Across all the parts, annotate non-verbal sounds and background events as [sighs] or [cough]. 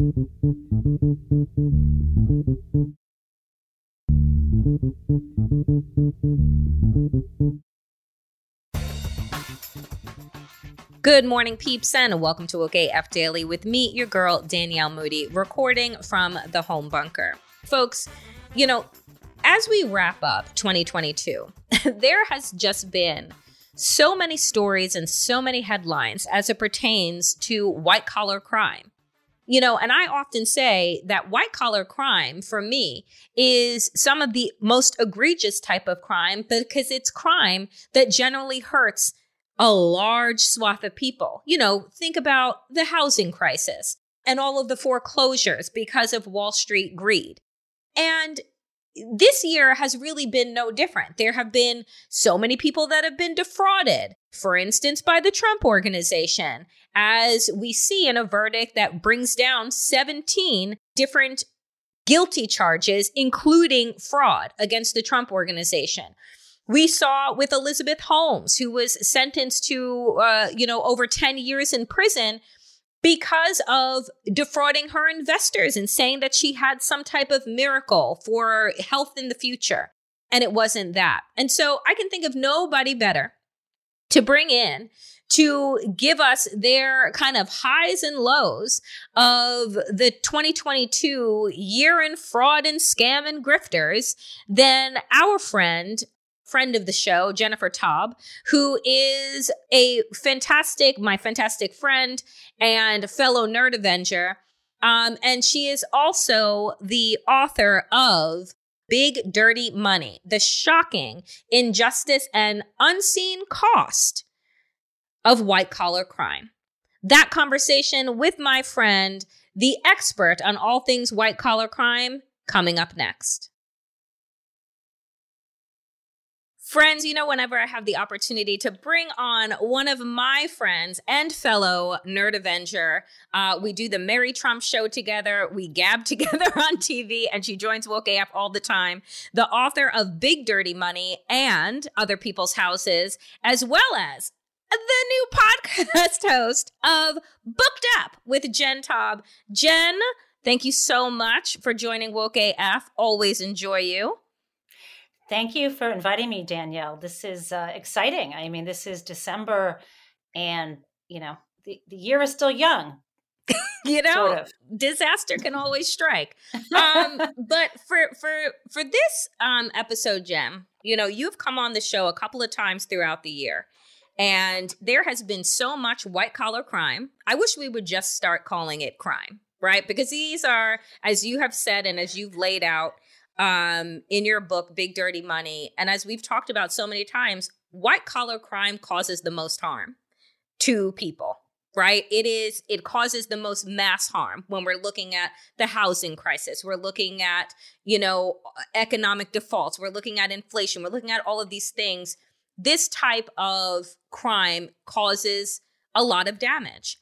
Good morning, peeps, and welcome to Woke AF Daily with me, your girl, Danielle Moody, recording from the home bunker. Folks, you know, as we wrap up 2022, [laughs] there has just been so many stories and so many headlines as it pertains to white collar crime. You know, and I often say that white collar crime for me is some of the most egregious type of crime because it's crime that generally hurts a large swath of people. You know, think about the housing crisis and all of the foreclosures because of Wall Street greed. And this year has really been no different. There have been so many people that have been defrauded, for instance, by the Trump organization, as we see in a verdict that brings down 17 different guilty charges, including fraud against the Trump organization. We saw with Elizabeth Holmes, who was sentenced to, uh, you know, over 10 years in prison because of defrauding her investors and saying that she had some type of miracle for health in the future. And it wasn't that. And so I can think of nobody better to bring in to give us their kind of highs and lows of the 2022 year in fraud and scam and grifters than our friend friend of the show, Jennifer Taub, who is a fantastic, my fantastic friend and fellow nerd avenger. Um, and she is also the author of Big Dirty Money, the shocking injustice and unseen cost of white collar crime. That conversation with my friend, the expert on all things white collar crime, coming up next. Friends, you know, whenever I have the opportunity to bring on one of my friends and fellow Nerd Avenger, uh, we do the Mary Trump show together. We gab [laughs] together on TV, and she joins Woke AF all the time. The author of Big Dirty Money and Other People's Houses, as well as the new podcast [laughs] host of Booked Up with Jen Taub. Jen, thank you so much for joining Woke AF. Always enjoy you. Thank you for inviting me, Danielle. This is uh, exciting. I mean, this is December, and you know, the, the year is still young. you know, sort of. disaster can always strike. Um, [laughs] but for for for this um, episode, Jen, you know, you've come on the show a couple of times throughout the year. And there has been so much white collar crime. I wish we would just start calling it crime, right? Because these are, as you have said and as you've laid out, um, in your book, Big Dirty Money. And as we've talked about so many times, white collar crime causes the most harm to people right? It is it causes the most mass harm when we're looking at the housing crisis. We're looking at you know economic defaults. We're looking at inflation. We're looking at all of these things. This type of crime causes a lot of damage.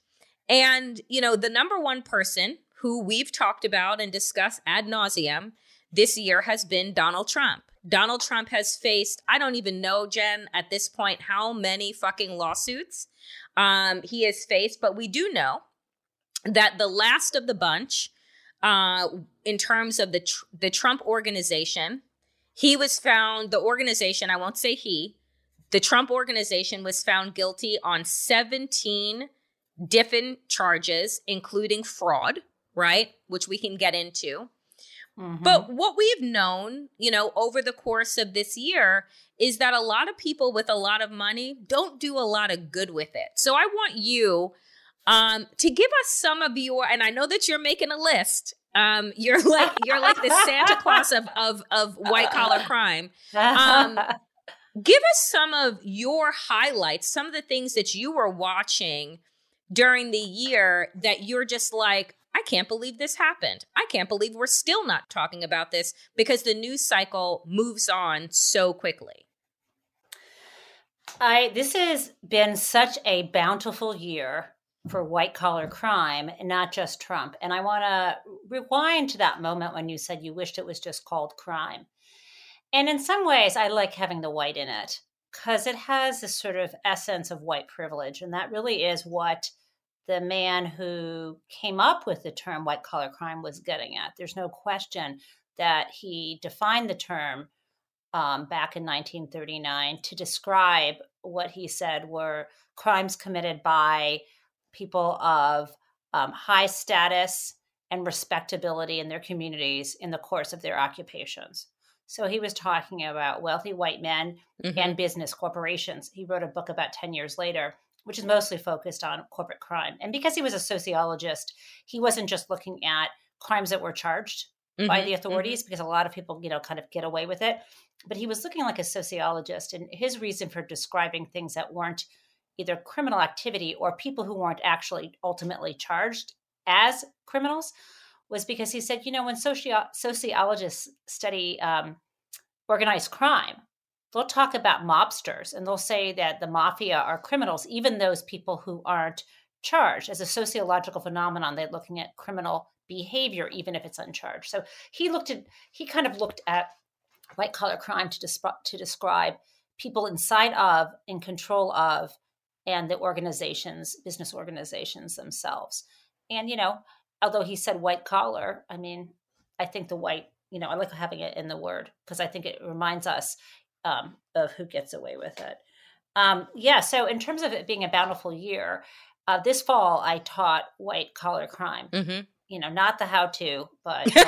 And, you know, the number one person who we've talked about and discussed ad nauseum this year has been Donald Trump. Donald Trump has faced, I don't even know, Jen, at this point, how many fucking lawsuits um, he has faced, but we do know that the last of the bunch, uh, in terms of the tr- the Trump organization, he was found. The organization, I won't say he, the Trump organization was found guilty on 17 different charges, including fraud, right? Which we can get into. Mm-hmm. But what we've known, you know, over the course of this year is that a lot of people with a lot of money don't do a lot of good with it. So I want you um, to give us some of your, and I know that you're making a list. Um, you're like you're like the Santa Claus of of of white collar crime. Um, [laughs] give us some of your highlights, some of the things that you were watching during the year that you're just like, I can't believe this happened. I can't believe we're still not talking about this because the news cycle moves on so quickly. I this has been such a bountiful year for white collar crime not just Trump. And I want to rewind to that moment when you said you wished it was just called crime. And in some ways I like having the white in it because it has this sort of essence of white privilege and that really is what the man who came up with the term white collar crime was getting at. There's no question that he defined the term um, back in 1939 to describe what he said were crimes committed by people of um, high status and respectability in their communities in the course of their occupations. So he was talking about wealthy white men mm-hmm. and business corporations. He wrote a book about 10 years later which is mostly focused on corporate crime. And because he was a sociologist, he wasn't just looking at crimes that were charged mm-hmm, by the mm-hmm. authorities, mm-hmm. because a lot of people, you know, kind of get away with it. But he was looking like a sociologist, and his reason for describing things that weren't either criminal activity or people who weren't actually ultimately charged as criminals was because he said, you know, when socio- sociologists study um, organized crime, they'll talk about mobsters and they'll say that the mafia are criminals, even those people who aren't charged. As a sociological phenomenon, they're looking at criminal behavior, even if it's uncharged. So he looked at, he kind of looked at white collar crime to, to describe people inside of, in control of, and the organizations, business organizations themselves. And, you know, although he said white collar, I mean, I think the white, you know, I like having it in the word because I think it reminds us um, of who gets away with it. Um, yeah, so in terms of it being a bountiful year, uh, this fall I taught white collar crime. Mm-hmm. You know, not the how to, but. [laughs]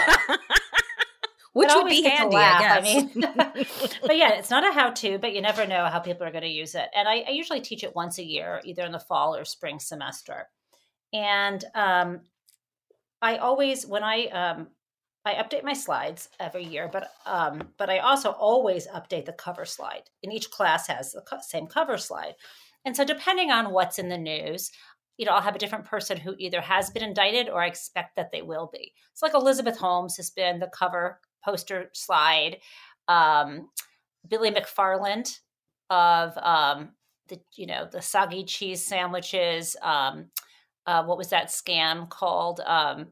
Uh, Which would be handy, I, I mean, [laughs] but yeah, it's not a how-to, but you never know how people are going to use it. And I, I, usually teach it once a year, either in the fall or spring semester. And um, I always, when I um, I update my slides every year, but um, but I also always update the cover slide. And each class has the same cover slide. And so, depending on what's in the news, you know, I'll have a different person who either has been indicted or I expect that they will be. It's like Elizabeth Holmes has been the cover poster slide. Um, Billy McFarland of um, the you know the soggy cheese sandwiches. Um, uh, what was that scam called? Um,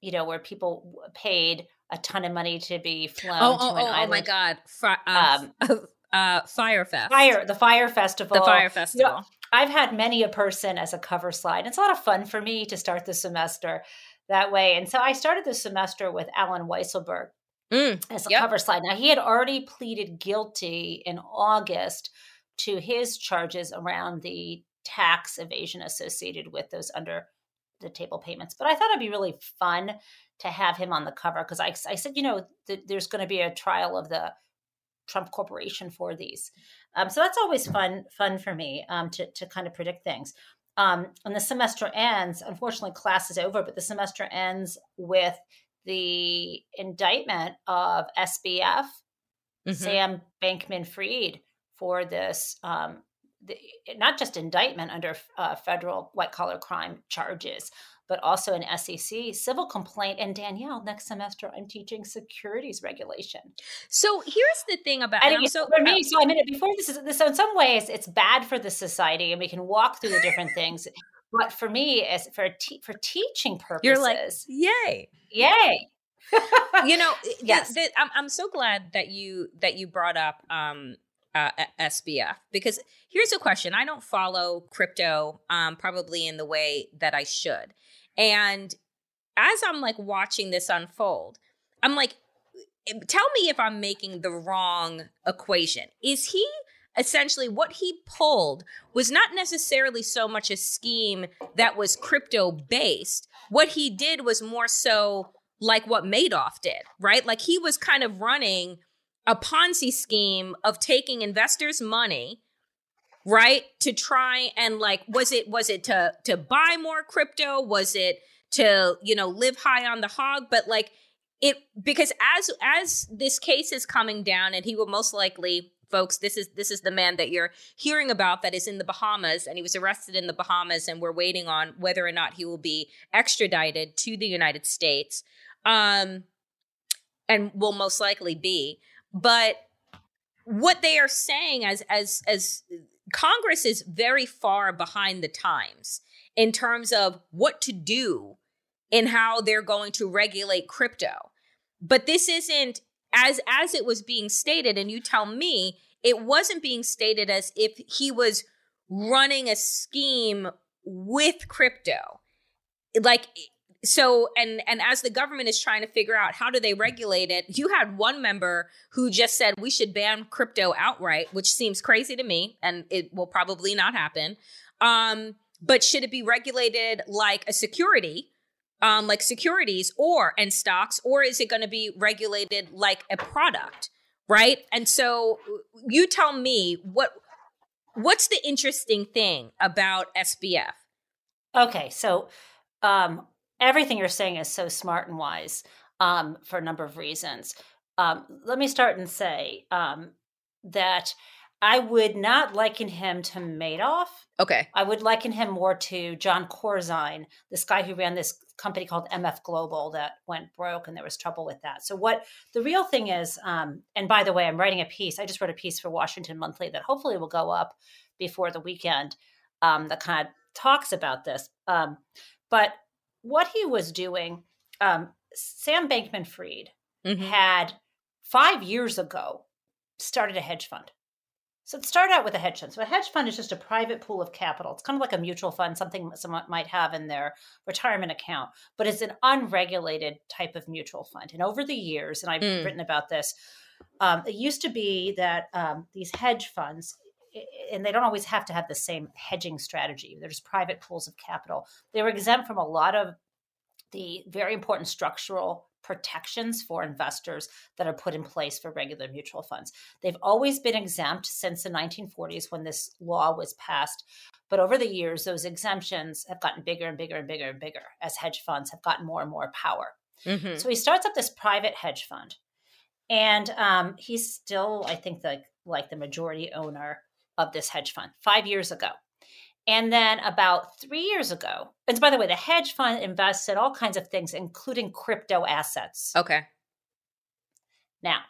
you know, where people paid a ton of money to be flown oh, to oh, an oh, island. Oh my God. Fi- [laughs] uh, um, uh, Fyre Fest. Fire, the Fire Festival. The Fyre Festival. You know, I've had many a person as a cover slide. It's a lot of fun for me to start the semester that way. And so I started the semester with Allen Weisselberg mm, as a yep. cover slide. Now, he had already pleaded guilty in August to his charges around the tax evasion associated with those under the table payments. But I thought it'd be really fun to have him on the cover because I, I said, you know, th- there's going to be a trial of the Trump Corporation for these. Um, so that's always fun, fun for me um, to to kind of predict things. Um, when the semester ends, unfortunately, class is over, but the semester ends with the indictment of SBF, mm-hmm. Sam Bankman Fried, for this um, the, not just indictment under uh, federal white collar crime charges, but also an SEC civil complaint. And Danielle, next semester I'm teaching securities regulation. So here's the thing about and so for me. [laughs] So I mean, before this is this. So in some ways, it's bad for the society, and we can walk through the different things. But for me, as for te- for teaching purposes, you're like, yay, yay. you know, [laughs] yes. I'm I'm so glad that you that you brought up um uh, SBF because here's a question. I don't follow crypto um, probably in the way that I should. And as I'm like watching this unfold, I'm like, tell me if I'm making the wrong equation. Is he essentially what he pulled was not necessarily so much a scheme that was crypto based. What he did was more so like what Madoff did, right? Like he was kind of running a Ponzi scheme of taking investors' money, right? To try and like, was it was it to to buy more crypto? Was it to you know live high on the hog? But like it because as as this case is coming down, and he will most likely folks this is this is the man that you're hearing about that is in the Bahamas and he was arrested in the Bahamas and we're waiting on whether or not he will be extradited to the United States um and will most likely be but what they are saying as as as Congress is very far behind the times in terms of what to do and how they're going to regulate crypto. But this isn't as as it was being stated and you tell me it wasn't being stated as if he was running a scheme with crypto. Like so and and as the government is trying to figure out how do they regulate it you had one member who just said we should ban crypto outright which seems crazy to me and it will probably not happen. Um but should it be regulated like a security um like securities or and stocks or is it going to be regulated like a product right? And so you tell me what what's the interesting thing about SBF okay so um everything you're saying is so smart and wise um, for a number of reasons. Um, let me start and say um, that I would not liken him to Madoff. Okay. I would liken him more to Jon Corzine, this guy who ran this company called MF Global that went broke and there was trouble with that. So, what the real thing is, um, and by the way, I'm writing a piece. I just wrote a piece for Washington Monthly that hopefully will go up before the weekend um, that kind of talks about this. Um, but what he was doing, um, Sam Bankman Fried mm-hmm. had five years ago started a hedge fund. So it started out with a hedge fund. So a hedge fund is just a private pool of capital. It's kind of like a mutual fund, something someone might have in their retirement account, but it's an unregulated type of mutual fund. And over the years, and I've mm. written about this, um, it used to be that um, these hedge funds, and they don't always have to have the same hedging strategy. They're private pools of capital. They were exempt from a lot of the very important structural protections for investors that are put in place for regular mutual funds. They've always been exempt since the 1940s when this law was passed. But over the years, those exemptions have gotten bigger and bigger and bigger and bigger as hedge funds have gotten more and more power. Mm-hmm. So he starts up this private hedge fund. And um, he's still, I think, the, like the majority owner of this hedge fund five years ago. And then about three years ago, and by the way, the hedge fund invests in all kinds of things, including crypto assets. Okay. Now,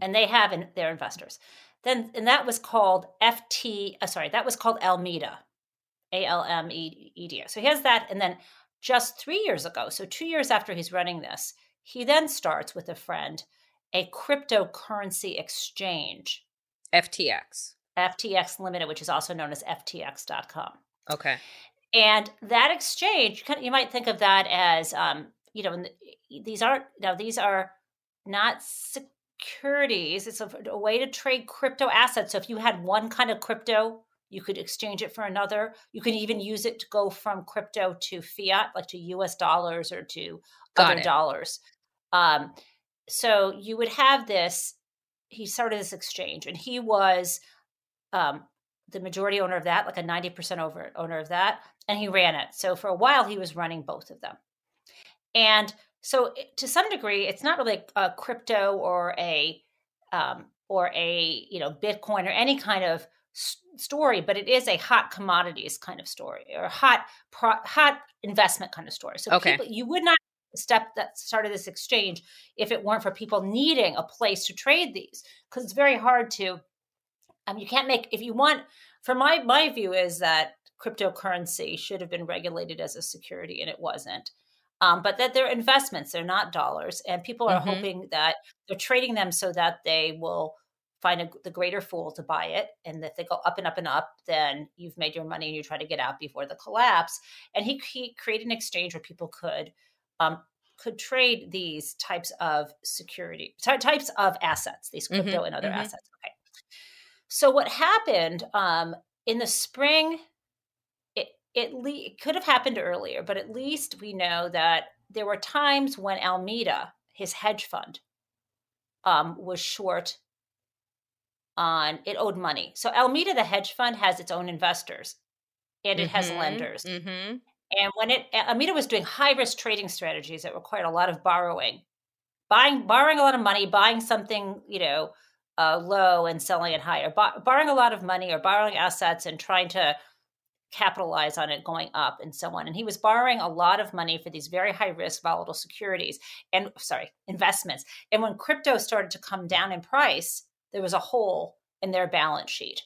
and they have in, their investors. Then, and that was called FT, uh, sorry, that was called Alameda, A L M E D. So he has that. And then just three years ago, so two years after he's running this, he then starts with a friend a cryptocurrency exchange. FTX. FTX Limited, which is also known as FTX.com. Okay. And that exchange, you might think of that as, um, you know, these aren't now these are not securities. It's a, a way to trade crypto assets. So if you had one kind of crypto, you could exchange it for another. You could even use it to go from crypto to fiat, like to U.S. dollars or to Got other it. dollars. Um, so you would have this. He started this exchange, and he was um, the majority owner of that, like a 90% over, owner of that, and he ran it. So for a while, he was running both of them. And so to some degree, it's not really a crypto or a um, or a you know Bitcoin or any kind of story, but it is a hot commodities kind of story or hot pro- hot investment kind of story. So okay. people, you would not step that started this exchange if it weren't for people needing a place to trade these because it's very hard to um, you can't make if you want for my my view is that cryptocurrency should have been regulated as a security and it wasn't. Um, but that they're investments they're not dollars and people are mm-hmm. hoping that they're trading them so that they will find a, the greater fool to buy it and if they go up and up and up then you've made your money and you try to get out before the collapse. And he, he created an exchange where people could um, could trade these types of security types of assets these mm-hmm, crypto mm-hmm, and other mm-hmm. assets. Okay so what happened um, in the spring it, it, le- it could have happened earlier but at least we know that there were times when alameda his hedge fund um, was short on it owed money. So Alameda, the hedge fund, has its own investors and it mm-hmm, has lenders. Mm-hmm. And when it Alameda was doing high risk trading strategies that required a lot of borrowing, buying borrowing a lot of money, buying something you know uh, low and selling it higher, borrowing a lot of money or borrowing assets and trying to capitalize on it going up and so on. And he was borrowing a lot of money for these very high risk volatile securities and sorry investments. And when crypto started to come down in price there was a hole in their balance sheet.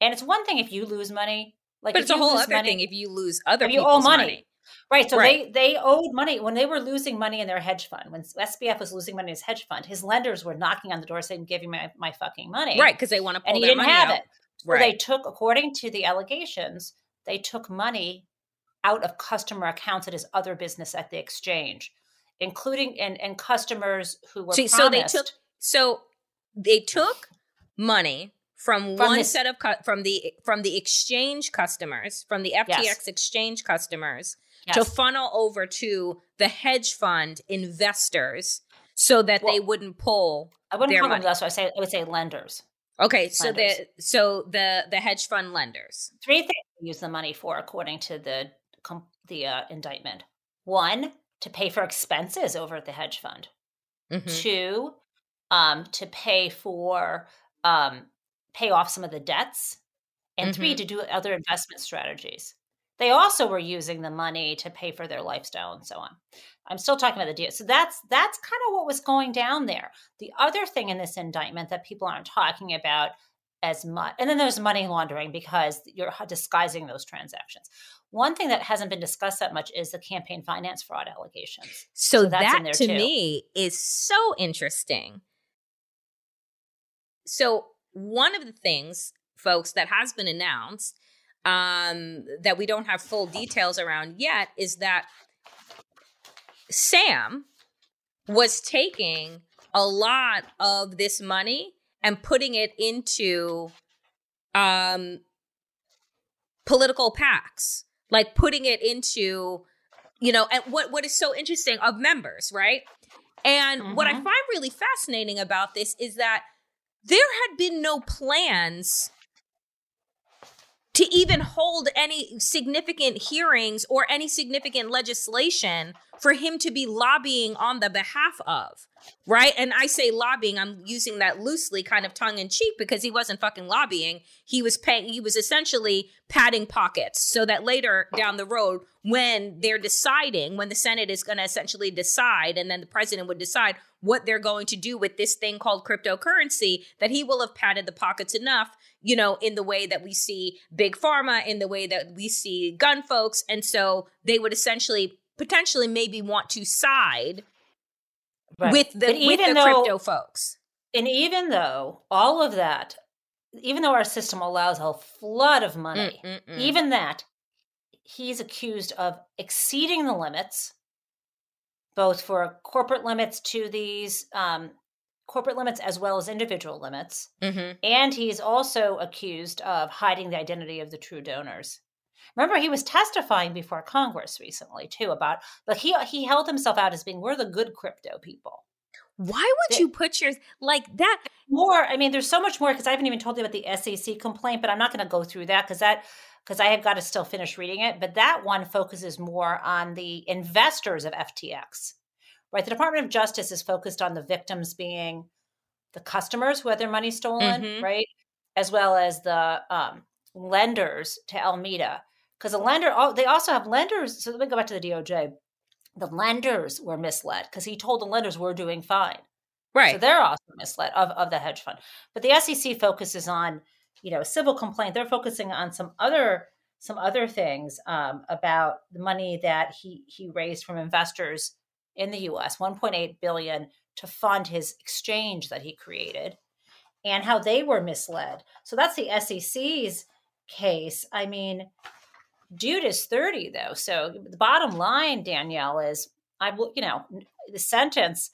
And it's one thing if you lose money, like but it's a whole other money, thing if you lose other you owe money. money. Right. So right. they they owed money when they were losing money in their hedge fund. When SBF was losing money in his hedge fund, his lenders were knocking on the door saying, "Give me my, my fucking money." Right, because they want to pull and he didn't have out. it. So they took, according to the allegations, they took money out of customer accounts at his other business at the exchange, including and and customers who were See, so they took so they took money from, from one this, set of cu- from the from the exchange customers from the FTX yes. exchange customers yes. to funnel over to the hedge fund investors so that well, they wouldn't pull. I wouldn't call money. them investors. I say I would say lenders. Okay, so the so the the hedge fund lenders. Three things use the money for, according to the the uh, indictment. One, to pay for expenses over at the hedge fund. Mm-hmm. Two, um, to pay for um, pay off some of the debts, and mm-hmm. three to do other investment strategies. They also were using the money to pay for their lifestyle and so on. I'm still talking about the deal. So that's that's kind of what was going down there. The other thing in this indictment that people aren't talking about as much, and then there's money laundering because you're disguising those transactions. One thing that hasn't been discussed that much is the campaign finance fraud allegations. So, so that to too. me is so interesting so, one of the things, folks, that has been announced um, that we don't have full details around yet is that Sam was taking a lot of this money and putting it into um, political PACs, like putting it into, you know, and what what is so interesting of members, right? And mm-hmm. what I mm-hmm. find really fascinating about this is that there had been no plans to even hold any significant hearings or any significant legislation for him to be lobbying on the behalf of. Right. And I say lobbying, I'm using that loosely, kind of tongue in cheek, because he wasn't fucking lobbying. He was paying, he was essentially padding pockets so that later down the road, when they're deciding, when the Senate is going to essentially decide, and then the president would decide what they're going to do with this thing called cryptocurrency, that he will have padded the pockets enough, you know, in the way that we see big pharma, in the way that we see gun folks. And so they would essentially potentially maybe want to side right. with the, with the though, crypto folks. And even though all of that, even though our system allows a flood of money, Mm-mm-mm. even that, he's accused of exceeding the limits, both for corporate limits to these um, corporate limits as well as individual limits. Mm-hmm. And he's also accused of hiding the identity of the true donors. Remember, he was testifying before Congress recently too about, but he he held himself out as being we're the good crypto people. Why would you put yours like that? More, I mean, there's so much more because I haven't even told you about the SEC complaint, but I'm not going to go through that because that because I have got to still finish reading it. But that one focuses more on the investors of FTX, right? The Department of Justice is focused on the victims being the customers who had their money stolen, mm-hmm. right? as well as the um, lenders to Alameda. Because the lender, oh, they also have lenders. So let me go back to the DOJ. The lenders were misled because he told the lenders we're doing fine. Right. So they're also misled of, of the hedge fund. But the SEC focuses on, you know, civil complaint. They're focusing on some other some other things um, about the money that he he raised from investors in the U.S. 1.8 billion to fund his exchange that he created, and how they were misled. So that's the SEC's case. I mean, dude is 30 though. So the bottom line, Danielle, is I will, you know, the sentence.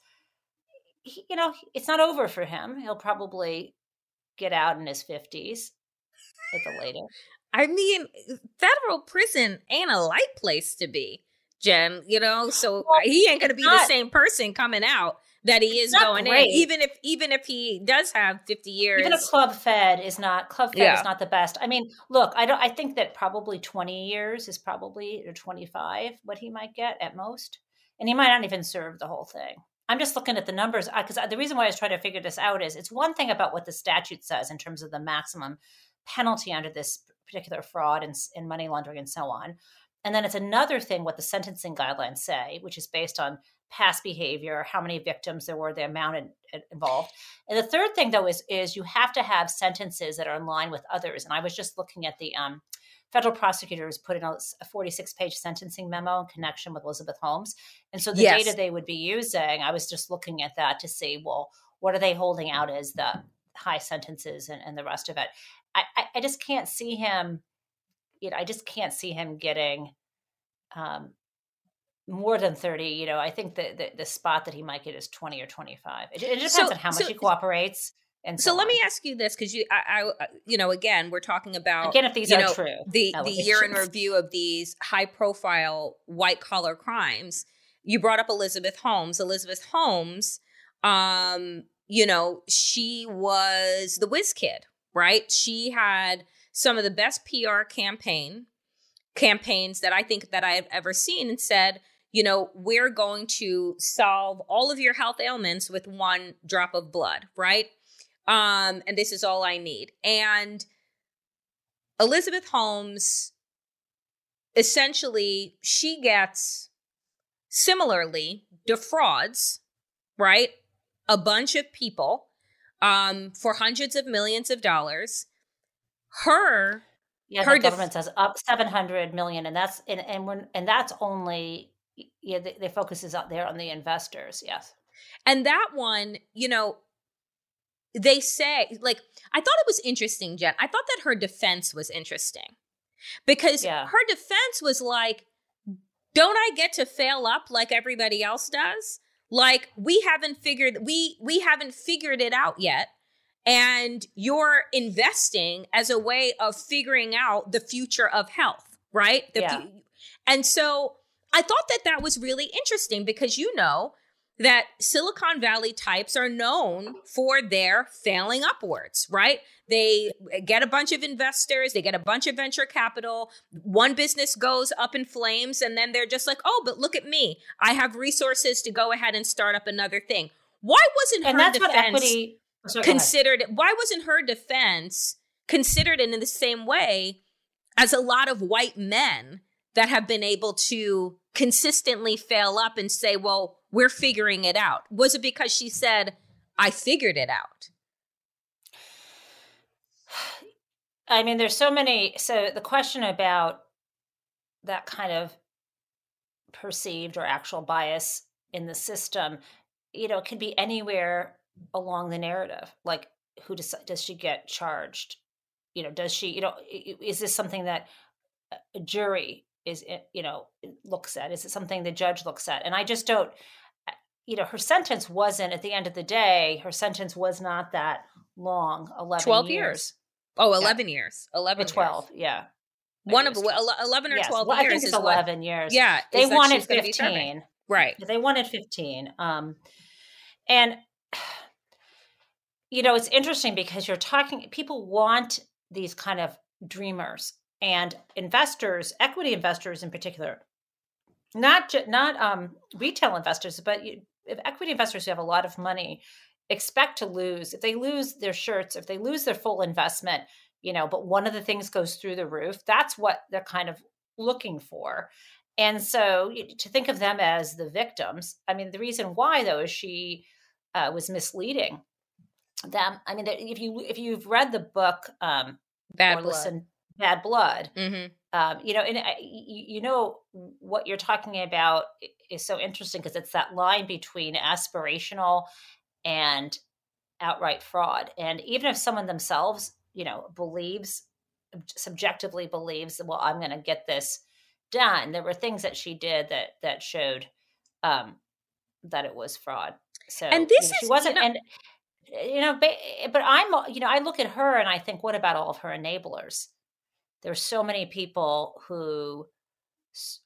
You know, it's not over for him. He'll probably get out in his 50s at the latest. I mean, uh, federal prison ain't a light place to be, Jen. You know, [laughs] so Well, he ain't gonna be not- the same person coming out that he is going great. in. Even if even if he does have fifty years. Even a club fed is not club fed Yeah. is not the best. I mean, look, I don't. I think that probably twenty years is probably or twenty five what he might get at most, and he might not even serve the whole thing. I'm just looking at the numbers because the reason why I was trying to figure this out is it's one thing about what the statute says in terms of the maximum penalty under this particular fraud and, and money laundering and so on. And then it's another thing what the sentencing guidelines say, which is based on past behavior, how many victims there were, the amount in, in- involved. And the third thing, though, is is you have to have sentences that are in line with others. And I was just looking at the um, federal prosecutors put in a, 46 page sentencing memo in connection with Elizabeth Holmes. And so the Yes. data they would be using, I was just looking at that to see, well, what are they holding out as the high sentences and, and the rest of it? I, I, I just can't see him, you know, I just can't see him getting um, more than 30. You know, I think the, the, the spot that he might get is 20 or 25. It, it depends So- on how much so- he cooperates. And so, so let me ask you this because you, I, I, you know, again, we're talking about Again, if these are know, true, the the year in review of these high profile white collar crimes. You brought up Elizabeth Holmes. Elizabeth Holmes, um, you know, she was the whiz kid, right? She had some of the best PR campaign campaigns that I think that I have ever seen and said, you know, we're going to solve all of your health ailments with one drop of blood, right? Um, and this is all I need. And Elizabeth Holmes essentially she gets similarly defrauds, right? A bunch of people um for hundreds of millions of dollars. Her Yeah, her the def- government says up seven hundred million, and that's and and when and that's only yeah, the, the focus is out there on the investors. Yes, And that one, you know, they say, like, I thought it was interesting, Jen. I thought that her defense was interesting because Yeah. her defense was like, don't I get to fail up like everybody else does? Like we haven't figured we we haven't figured it out yet. And you're investing as a way of figuring out the future of health, right? The Yeah. fu- and so I thought that that was really interesting because you know that Silicon Valley types are known for their failing upwards, right? They get a bunch of investors, they get a bunch of venture capital. One business goes up in flames, and then they're just like, oh, but look at me. I have resources to go ahead and start up another thing. Why wasn't and her defense equity oh, sorry, considered? Why wasn't her defense considered in the same way as a lot of white men that have been able to consistently fail up and say, well, we're figuring it out? Was it because she said, I figured it out? [sighs] I mean, there's so many. So the question about that kind of perceived or actual bias in the system, you know, it could be anywhere along the narrative. Like, who does does she get charged? You know, does she? You know, is this something that a jury is eh, you know looks at? Is it something the judge looks at? And I just don't. You know, her sentence wasn't at the end of the day. Her sentence was not that long. Eleven 12 years. Oh, 11 years. 11 Or years. 12, yeah. One of it was ele- 11 or Yes, 12 well, I years think it's is what- 11 years. Yeah. They wanted she's gonna be serving. 15. Right. They wanted 15. Um, and, [sighs] you know, it's interesting because you're talking, people want these kind of dreamers and investors, equity investors in particular, not ju- not um, retail investors, but you, if equity investors who have a lot of money expect to lose if they lose their shirts, if they lose their full investment, you know, but one of the things goes through the roof. That's what they're kind of looking for. And so to think of them as the victims, I mean, the reason why though is she uh, was misleading them. I mean, if you if you've read the book um, Bad or Blood. Bad Blood, Mm-hmm. um, you know, and I- you, know what you're talking about is so interesting because it's that line between aspirational and outright fraud. And even if someone themselves, you know, believes subjectively believes, well, I'm going to get this done. There were things that she did that that showed um, that it was fraud. So And this you know, she is- wasn't you know- and you know ba- but i'm you know i look at her and i think what about all of her enablers there's so many people who s-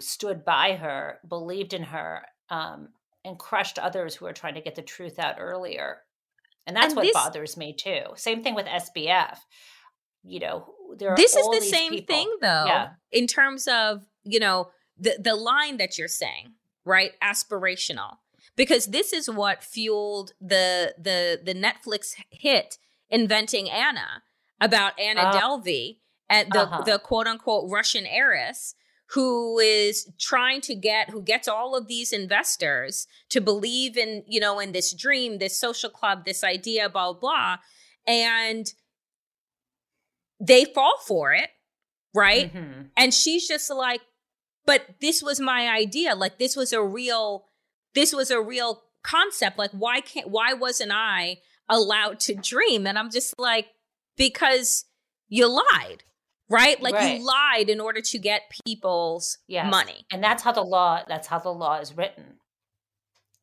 stood by her believed in her um, and crushed others who are trying to get the truth out earlier and that's And what this- bothers me too. Same thing with sbf you know there are this is the same people- thing though yeah. in terms of you know the the line that you're saying right? Aspirational. Because this is what fueled the the the netflix hit inventing anna about anna Uh, delvey and the uh-huh. the quote unquote russian heiress who is trying to get who gets all of these investors to believe in you know in this dream this social club this idea blah blah and they fall for it right? Mhm. and she's just like but this was my idea. Like this was a real this was a real concept. Like why can't why wasn't i allowed to dream? And i'm just like because you lied right like Right. you lied in order to get people's Yes. money and that's how the law that's how the law is written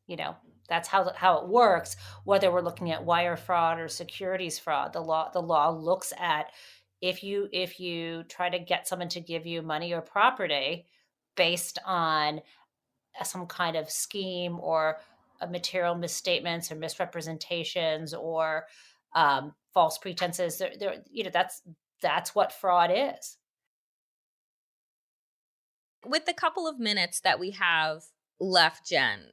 you know that's how how it works whether we're looking at wire fraud or securities fraud the law the law looks at if you if you try to get someone to give you money or property based on some kind of scheme or material misstatements or misrepresentations or um, false pretenses there, there you know that's that's what fraud is. With the couple of minutes that we have left jen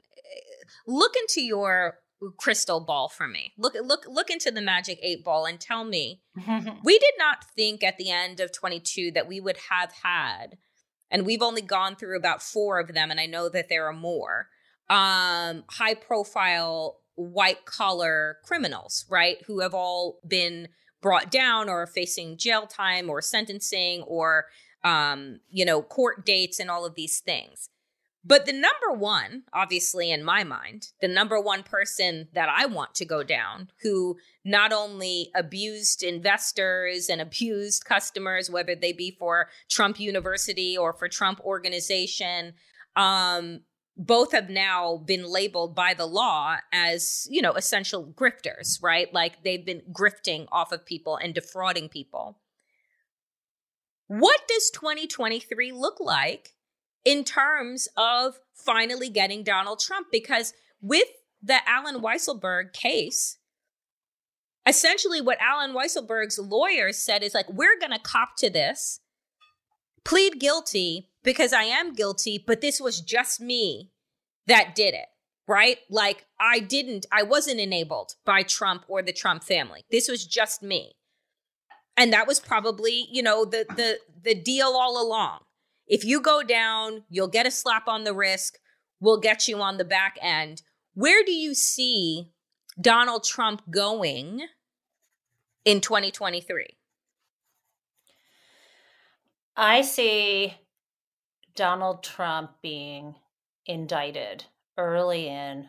look into your crystal ball for me. Look look look into the magic eight ball and tell me [laughs] we did not think at the end of 22 that we would have had and we've only gone through about four of them and i know that there are more um high profile white collar criminals right who have all been brought down or facing jail time or sentencing or um you know court dates and all of these things. But the number one, obviously in my mind, the number one person that I want to go down who not only abused investors and abused customers, whether they be for Trump University or for Trump organization, um, both have now been labeled by the law as, you know, essential grifters, right? Like they've been grifting off of people and defrauding people. What does 2023 look like in terms of finally getting Donald Trump? Because with the Allen Weisselberg case, essentially what Allen Weisselberg's lawyers said is like, we're going to cop to this, plead guilty because I am guilty, but this was just me that did it. Right? Like, I didn't, I wasn't enabled by Trump or the Trump family. This was just me. And that was probably, you know, the the the deal all along. If you go down, you'll get a slap on the wrist. We'll get you on the back end. Where do you see Donald Trump going in 2023? I see Donald Trump being indicted early in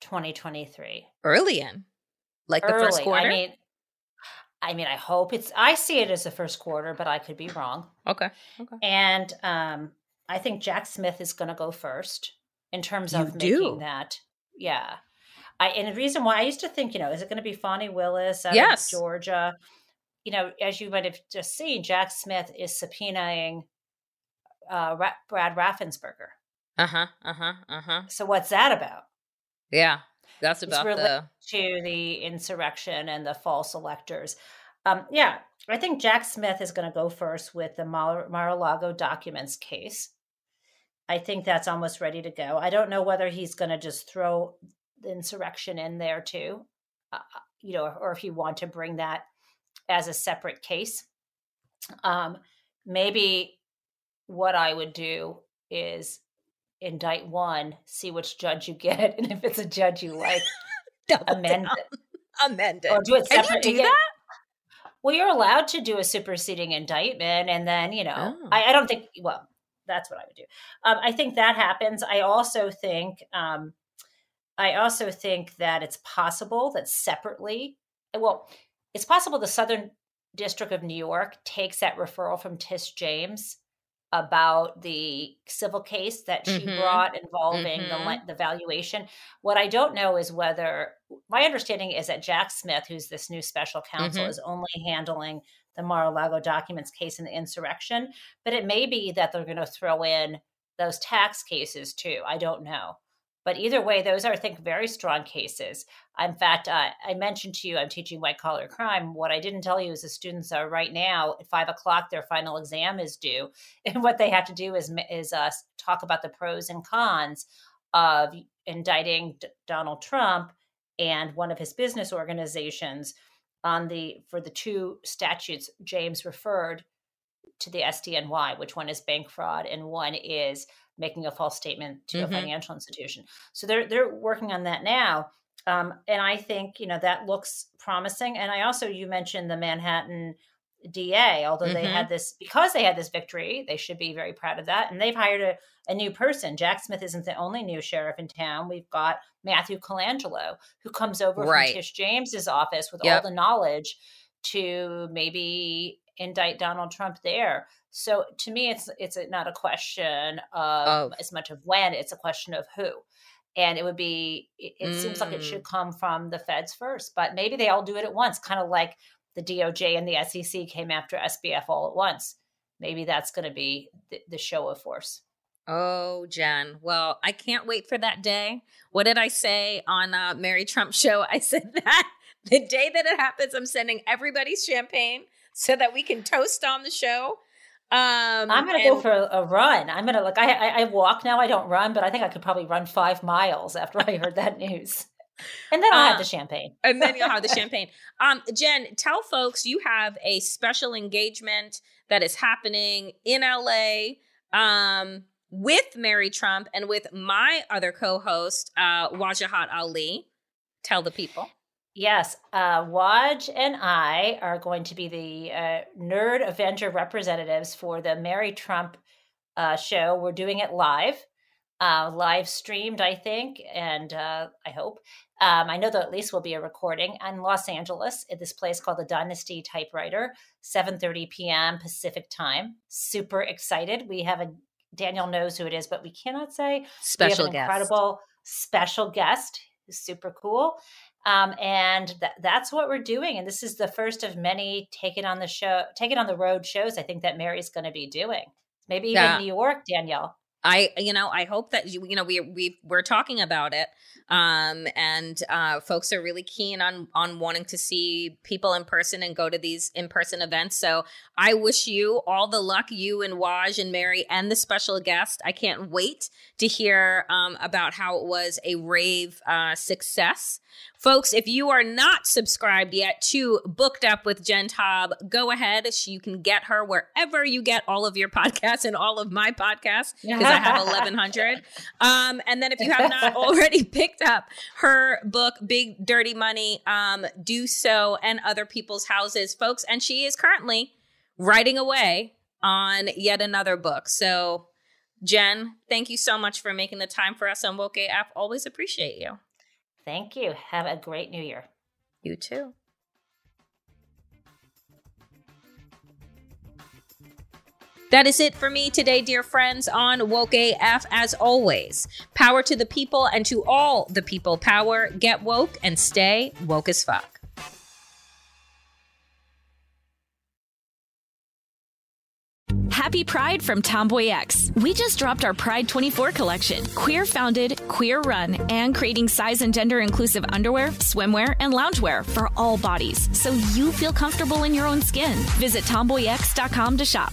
2023. Early in, like the first quarter. I mean, I mean, I hope it's. I see it as the first quarter, but I could be wrong. okay. Okay. And um, I think Jack Smith is going to go first in terms You of do? making that. Yeah. I, and the reason why I used to think, you know, is it going to be Fani Willis out Yes. of Georgia? You know, as you might have just seen, Jack Smith is subpoenaing uh, Ra- Brad Raffensperger. Uh huh. Uh huh. Uh huh. So what's that about? Yeah, that's It's about related the. to the insurrection and the false electors. Um, yeah, I think Jack Smith is going to go first with the Mar- Mar-a-Lago documents case. I think that's almost ready to go. I don't know whether he's going to just throw the insurrection in there too, uh, you know, or if you want to bring that as a separate case. Um, maybe what I would do is indict one, see which judge you get, [laughs] and if it's a judge you like, [laughs] amend down. it. [laughs] Amend it. Or do it separate. Can you do that? Well, you're allowed to do a superseding indictment, and then you know, oh. I, I, don't think. Well, that's what I would do. Um, I think that happens. I also think. Um, I also think that it's possible that separately, well, it's possible the Southern District of New York takes that referral from Tish James about the civil case that she mm-hmm. brought involving mm-hmm. the the valuation. What I don't know is whether my understanding is that Jack Smith, who's this new special counsel, mm-hmm. is only handling the Mar-a-Lago documents case in the insurrection, but it may be that they're going to throw in those tax cases too. I don't know. But either way, those are, I think, very strong cases. In fact, uh, I mentioned to you I'm teaching white collar crime. What I didn't tell you is the students are right now at five o'clock. Their final exam is due, [laughs] and what they have to do is is uh, talk about the pros and cons of indicting D- Donald Trump and one of his business organizations on the for the two statutes James referred to the SDNY, which one is bank fraud and one is making a false statement to mm-hmm. a financial institution. So they're they're working on that now. Um, and I think you know that looks promising. And I also you mentioned the Manhattan DA, although mm-hmm. they had this because they had this victory, they should be very proud of that. And they've hired a, a new person. Jack Smith isn't the only new sheriff in town. We've got Matthew Colangelo, who comes over right. from Tish James's office with yep. all the knowledge to maybe indict Donald Trump there. So to me, it's it's not a question of as much of when; it's a question of who. And it would be. It, it mm. seems like it should mm. come from the feds first, but maybe they all do it at once, kind of like the DOJ and the SEC came after SBF all at once. Maybe that's going to be the, the show of force. Oh, Jen. Well, I can't wait for that day. What did I say on uh, Mary Trump show? [laughs] I said that the day that it happens, I'm sending everybody's champagne so that we can toast on the show. Um, I'm gonna and- go for a, run. I'm gonna look. I, I, I walk now. I don't run, but I think I could probably run five miles after I heard that news. [laughs] And then I'll have the um, champagne. and then you'll have the [laughs] champagne. Um, Jen, tell folks you have a special engagement that is happening in LA um, with Mary Trump and with my other co-host, uh, Wajahat Ali. Tell the people. Yes, uh, Waj and I are going to be the uh, Nerd Avenger representatives for the Mary Trump uh, show. We're doing it live, uh, live streamed, I think, and uh, I hope. Um, I know that at least will be a recording in Los Angeles at this place called the Dynasty Typewriter, 7:30 p.m. Pacific time. Super excited. We have a Danielle knows who it is, but we cannot say. Special we have an guest. incredible special guest who's super cool. Um, and th- that's what we're doing. And this is the first of many take it on the show, take it on the road shows. I think that Mary's going to be doing. Maybe even yeah. New York, Danielle. I, you know, I hope that you, you know, we we we're talking about it, um, and uh, folks are really keen on on wanting to see people in person and go to these in person events. So I wish you all the luck, you and Waj and Mary and the special guest. I can't wait to hear um, about how it was a rave uh, success. Folks, if you are not subscribed yet to Booked Up with Jen Taub, go ahead. You can get her wherever you get all of your [laughs] podcasts and all of my podcasts because I have 1,100. Um, and then if you have not [laughs] already picked up her book, Big Dirty Money, um, do so and other people's houses, folks. And she is currently writing away on yet another book. So, Jen, thank you so much for making the time for us on Woke AF. Always appreciate you. Thank you. Have a great new year. You too. That is it for me today, dear friends, on Woke AF. As always, power to the people and to all the people power. Get woke and stay woke as fuck. Happy Pride from Tomboy X. We just dropped our Pride 24 collection. Queer founded, queer run, and creating size and gender inclusive underwear, swimwear, and loungewear for all bodies so you feel comfortable in your own skin. Visit tomboyx.com to shop.